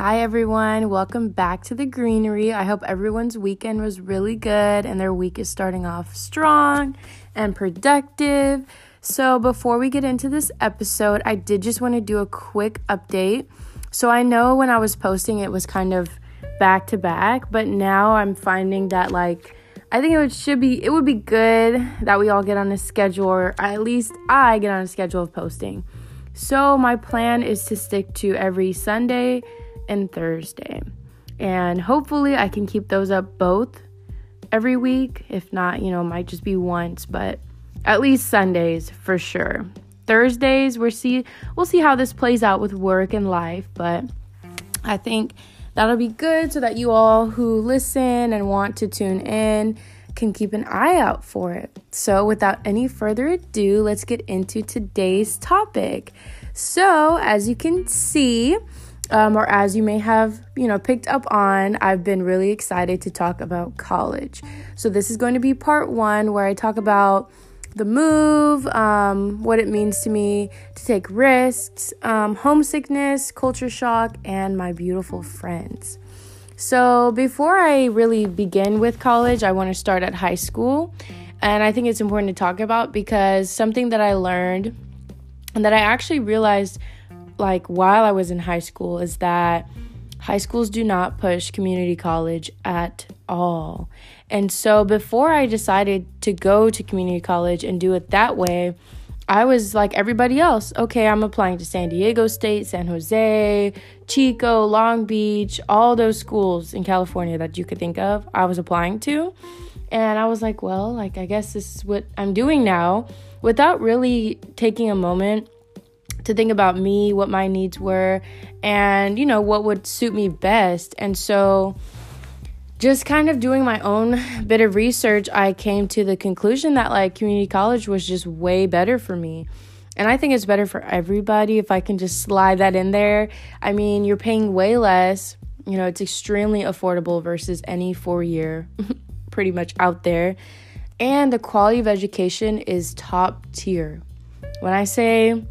Hi, everyone. Welcome back to the greenery. I hope everyone's weekend was really good and their week is starting off strong and productive. So, before we get into this episode, I did just want to do a quick update. So, I know when I was posting, it was kind of back to back, but now I'm finding that like I think it should be it would be good that we all get on a schedule or at least I get on a schedule of posting. So my plan is to stick to every Sunday and Thursday. And hopefully I can keep those up both every week. If not, you know, might just be once, but at least Sundays for sure. Thursdays we'll see we'll see how this plays out with work and life, but I think that'll be good so that you all who listen and want to tune in can keep an eye out for it. So, without any further ado, let's get into today's topic. So, as you can see, um, or as you may have, you know, picked up on, I've been really excited to talk about college. So this is going to be part one where I talk about the move, um, what it means to me to take risks, um, homesickness, culture shock, and my beautiful friends. So, before I really begin with college, I want to start at high school. And I think it's important to talk about because something that I learned and that I actually realized like while I was in high school is that high schools do not push community college at all. And so before I decided to go to community college and do it that way, I was like everybody else. Okay, I'm applying to San Diego State, San Jose, Chico, Long Beach, all those schools in California that you could think of. I was applying to. And I was like, well, like I guess this is what I'm doing now without really taking a moment to think about me, what my needs were, and you know, what would suit me best. And so just kind of doing my own bit of research, I came to the conclusion that like community college was just way better for me. And I think it's better for everybody if I can just slide that in there. I mean, you're paying way less. You know, it's extremely affordable versus any four year pretty much out there. And the quality of education is top tier. When I say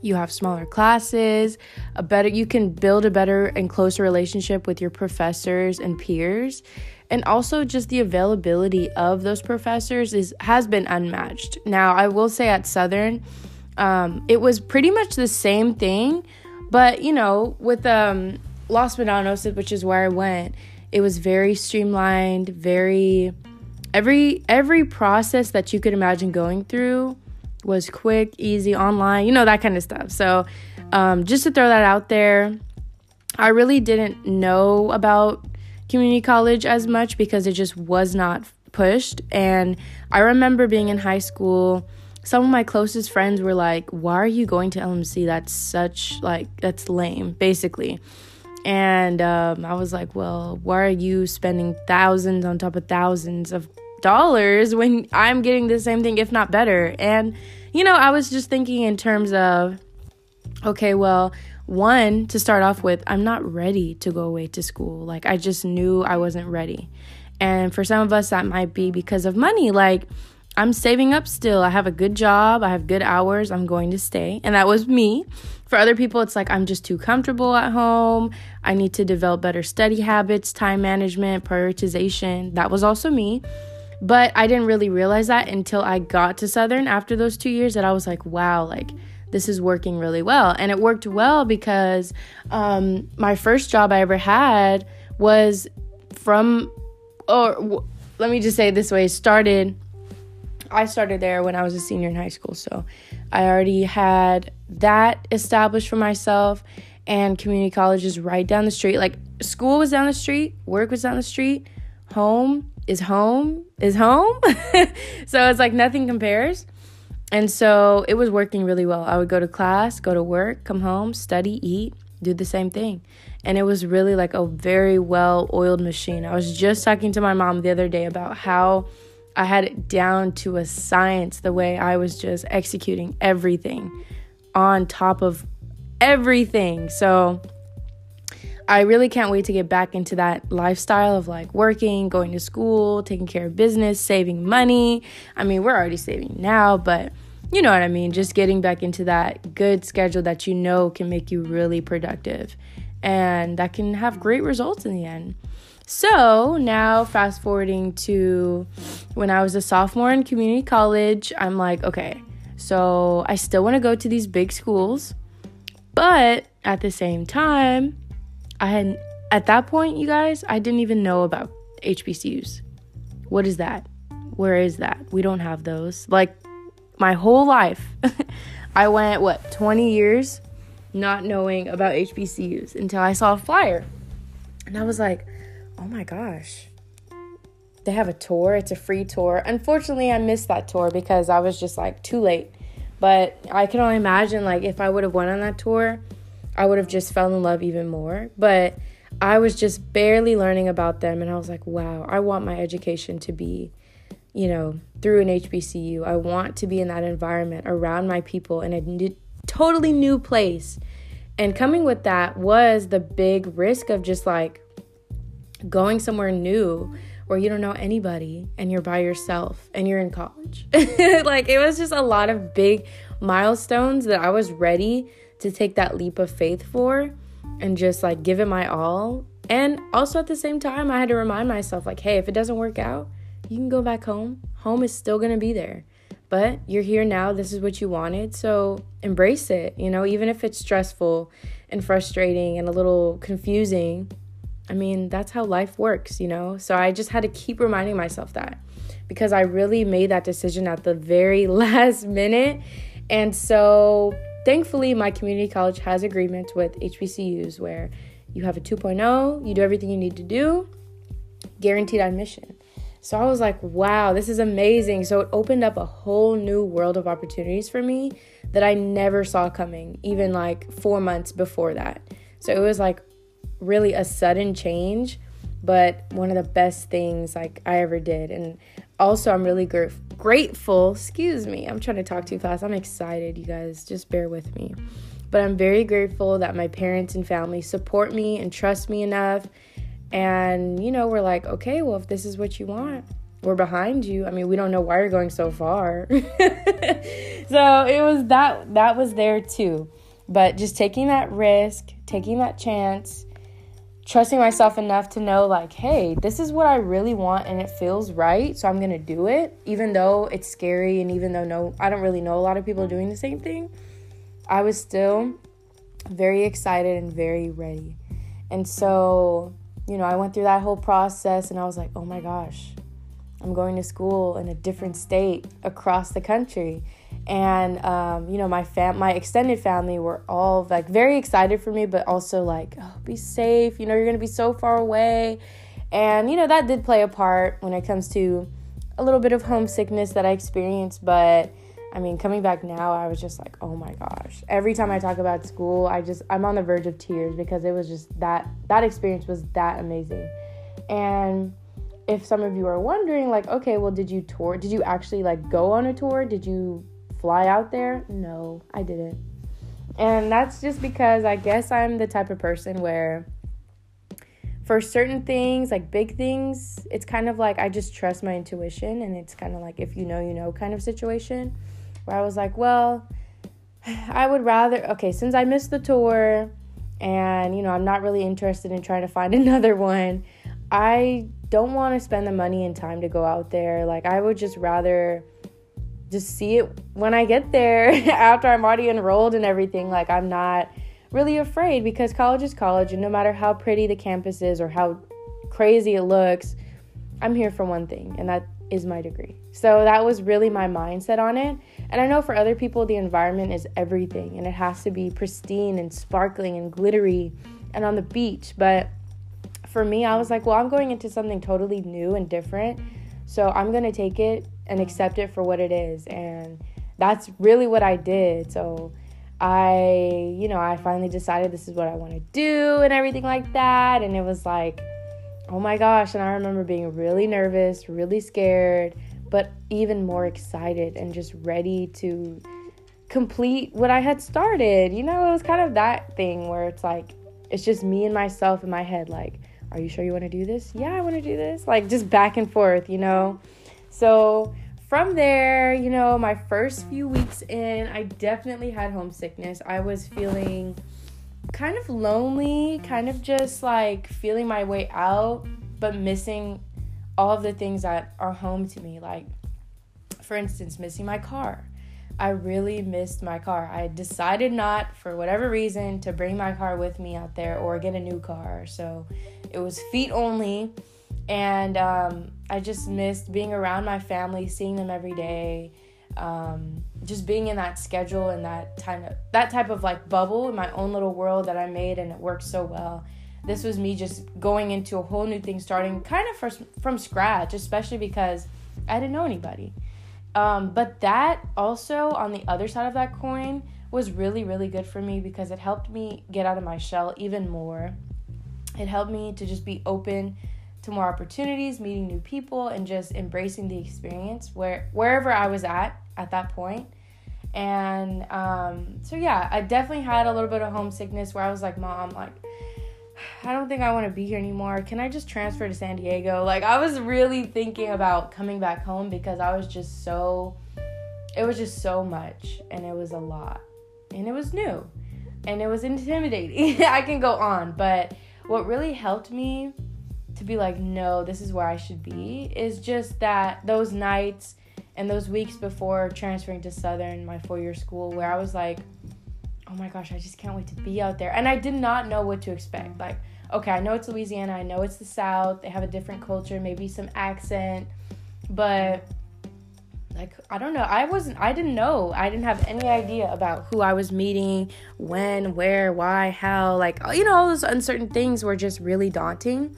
you have smaller classes, a better you can build a better and closer relationship with your professors and peers. And also just the availability of those professors is has been unmatched. Now, I will say at Southern, um, it was pretty much the same thing, but you know, with um, Los Medanos, which is where I went, it was very streamlined, very every every process that you could imagine going through was quick, easy, online, you know, that kind of stuff. So, um, just to throw that out there, I really didn't know about community college as much because it just was not pushed. And I remember being in high school, some of my closest friends were like, Why are you going to LMC? That's such, like, that's lame, basically. And um, I was like, Well, why are you spending thousands on top of thousands of dollars when I'm getting the same thing, if not better. And, you know, I was just thinking in terms of, okay, well, one, to start off with, I'm not ready to go away to school. Like, I just knew I wasn't ready. And for some of us, that might be because of money. Like, I'm saving up still. I have a good job. I have good hours. I'm going to stay. And that was me. For other people, it's like I'm just too comfortable at home. I need to develop better study habits, time management, prioritization. That was also me. But I didn't really realize that until I got to Southern after those two years that I was like, wow, like this is working really well. And it worked well because um, my first job I ever had was from, or w- let me just say it this way, started. I started there when I was a senior in high school. So I already had that established for myself. And community college is right down the street. Like school was down the street, work was down the street, home is home is home. so it's like nothing compares. And so it was working really well. I would go to class, go to work, come home, study, eat, do the same thing. And it was really like a very well oiled machine. I was just talking to my mom the other day about how I had it down to a science the way I was just executing everything on top of everything. So I really can't wait to get back into that lifestyle of like working, going to school, taking care of business, saving money. I mean, we're already saving now, but you know what I mean? Just getting back into that good schedule that you know can make you really productive. and that can have great results in the end. So now, fast forwarding to when I was a sophomore in community college, I'm like, okay, so I still want to go to these big schools, but at the same time, I had at that point, you guys, I didn't even know about HBCUs. What is that? Where is that? We don't have those. Like my whole life, I went what 20 years not knowing about HBCUs until I saw a flyer. And I was like, "Oh my gosh. They have a tour. It's a free tour." Unfortunately, I missed that tour because I was just like too late. But I can only imagine like if I would have went on that tour, I would have just fell in love even more. But I was just barely learning about them and I was like, "Wow, I want my education to be you know, through an HBCU. I want to be in that environment around my people in a new, totally new place. And coming with that was the big risk of just like going somewhere new where you don't know anybody and you're by yourself and you're in college. like it was just a lot of big milestones that I was ready to take that leap of faith for and just like give it my all. And also at the same time, I had to remind myself, like, hey, if it doesn't work out, you can go back home. Home is still to be there. But you're here now. This is what you wanted. So embrace it. You know, even if it's stressful and frustrating and a little confusing. I mean, that's how life works, you know? So I just had to keep reminding myself that because I really made that decision at the very last minute. And so thankfully, my community college has agreements with HBCUs where you have a 2.0, you do everything you need to do, guaranteed admission. So I was like, wow, this is amazing. So it opened up a whole new world of opportunities for me that I never saw coming, even like four months before that. So it was like really a sudden change, but one of the best things like I ever did. And also, I'm really gr- grateful. Excuse me, I'm trying to talk too fast. I'm excited, you guys. Just bear with me. But I'm very grateful that my parents and family support me and trust me enough and, you know, we're like, okay, well, if this is what you want, we're behind you. I mean, we don't know why you're going so far. so it was that, that was there too. But just taking that risk, taking that chance, trusting myself enough to know, like, hey, this is what I really want and it feels right. So I'm to do it, even though it's scary. And even though no, I don't really know a lot of people mm-hmm. doing the same thing, I was still very excited and very ready. And so you know, I went through that whole process and I was like, oh my gosh, I'm going to school in a different state across the country. And, um, you know, my fam, my extended family were all like very excited for me, but also like, oh, be safe. You know, you're to be so far away. And, you know, that did play a part when it comes to a little bit of homesickness that I experienced. But, I mean, coming back now, I was just like, oh my gosh. Every time I talk about school, I just I'm on the verge of tears because it was just that that experience was that amazing. And if some of you are wondering like, okay, well, did you tour? Did you actually like go on a tour? Did you fly out there? No, I didn't. And that's just because I guess I'm the type of person where for certain things, like big things, it's kind of like I just trust my intuition and it's kind of like if you know, you know kind of situation where I was like, well, I would rather, okay, since I missed the tour and, you know, I'm not really interested in trying to find another one, I don't want to spend the money and time to go out there. Like, I would just rather just see it when I get there after I'm already enrolled and everything. Like, I'm not really afraid because college is college, and no matter how pretty the campus is or how crazy it looks, I'm here for one thing, and that is my degree. So that was really my mindset on it. And I know for other people, the environment is everything and it has to be pristine and sparkling and glittery and on the beach. But for me, I was like, well, I'm going into something totally new and different. So I'm going to take it and accept it for what it is. And that's really what I did. So I, you know, I finally decided this is what I want to do and everything like that. And it was like, oh my gosh. And I remember being really nervous, really scared but even more excited and just ready to complete what I had started. You know, it was kind of that thing where it's like, it's just me and myself in my head, like, are you sure you want to do this? Yeah, I want to do this. Like, just back and forth, you know? So, from there, you know, my first few weeks in, I definitely had homesickness. I was feeling kind of lonely, kind of just like feeling my way out, but missing all of the things that are home to me. Like, for instance, missing my car. I really missed my car. I decided not, for whatever reason, to bring my car with me out there or get a new car. So it was feet only. And um, I just missed being around my family, seeing them every day, um, just being in that schedule and that kind of that type of like bubble in my own little world that I made, and it worked so well. This was me just going into a whole new thing, starting kind of from from scratch, especially because I didn't know anybody. Um, but that also, on the other side of that coin, was really, really good for me because it helped me get out of my shell even more. It helped me to just be open to more opportunities, meeting new people, and just embracing the experience where wherever I was at at that point. And um, so yeah, I definitely had a little bit of homesickness where I was like, "Mom, like." I don't think I want to be here anymore. Can I just transfer to San Diego? Like, I was really thinking about coming back home because I was just so, it was just so much and it was a lot and it was new and it was intimidating. I can go on, but what really helped me to be like, no, this is where I should be is just that those nights and those weeks before transferring to Southern, my four year school, where I was like, oh my gosh, I just can't wait to be out there. And I did not know what to expect. Like, okay, I know it's Louisiana, I know it's the South, they have a different culture, maybe some accent, but like I don't know. I wasn't I didn't know. I didn't have any idea about who I was meeting, when, where, why, how, like you know, all those uncertain things were just really daunting.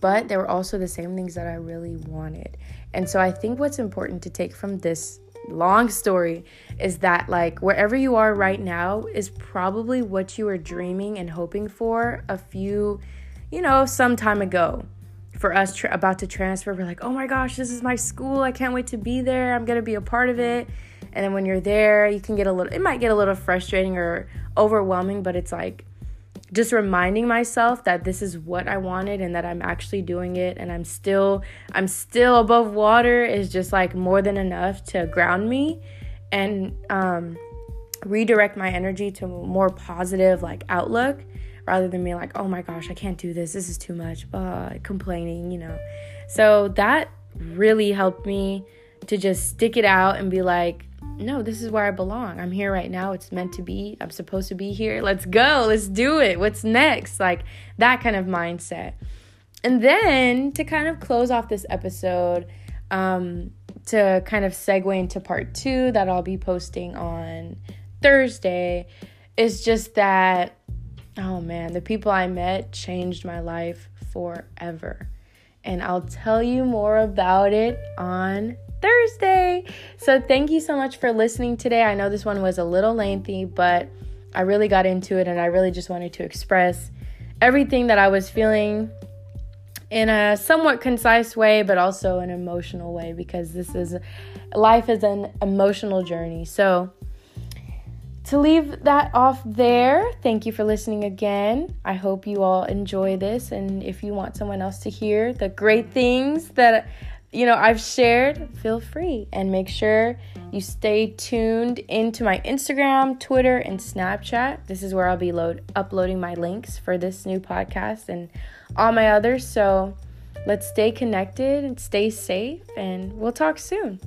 But they were also the same things that I really wanted. And so I think what's important to take from this long story is that like wherever you are right now is probably what you were dreaming and hoping for a few you know some time ago. For us tra- about to transfer we're like oh my gosh this is my school. I can't wait to be there. I'm to be a part of it. And then when you're there you can get a little it might get a little frustrating or overwhelming but it's like just reminding myself that this is what I wanted and that I'm actually doing it and I'm still I'm still above water is just like more than enough to ground me and um, redirect my energy to more positive like outlook rather than being like oh my gosh I can't do this. This is too much. Uh, complaining you know. So that really helped me to just stick it out and be like no, this is where I belong. I'm here right now. It's meant to be. I'm supposed to be here. Let's go. Let's do it. What's next? Like that kind of mindset. And then to kind of close off this episode, um, to kind of segue into part two that I'll be posting on Thursday, is just that, oh man, the people I met changed my life forever. And I'll tell you more about it on Thursday. So, thank you so much for listening today. I know this one was a little lengthy, but I really got into it and I really just wanted to express everything that I was feeling in a somewhat concise way, but also an emotional way because this is life is an emotional journey. So, to leave that off there, thank you for listening again. I hope you all enjoy this. And if you want someone else to hear the great things that you know, I've shared, feel free and make sure you stay tuned into my Instagram, Twitter, and Snapchat. This is where I'll be load uploading my links for this new podcast and all my others. So let's stay connected and stay safe, and we'll talk soon.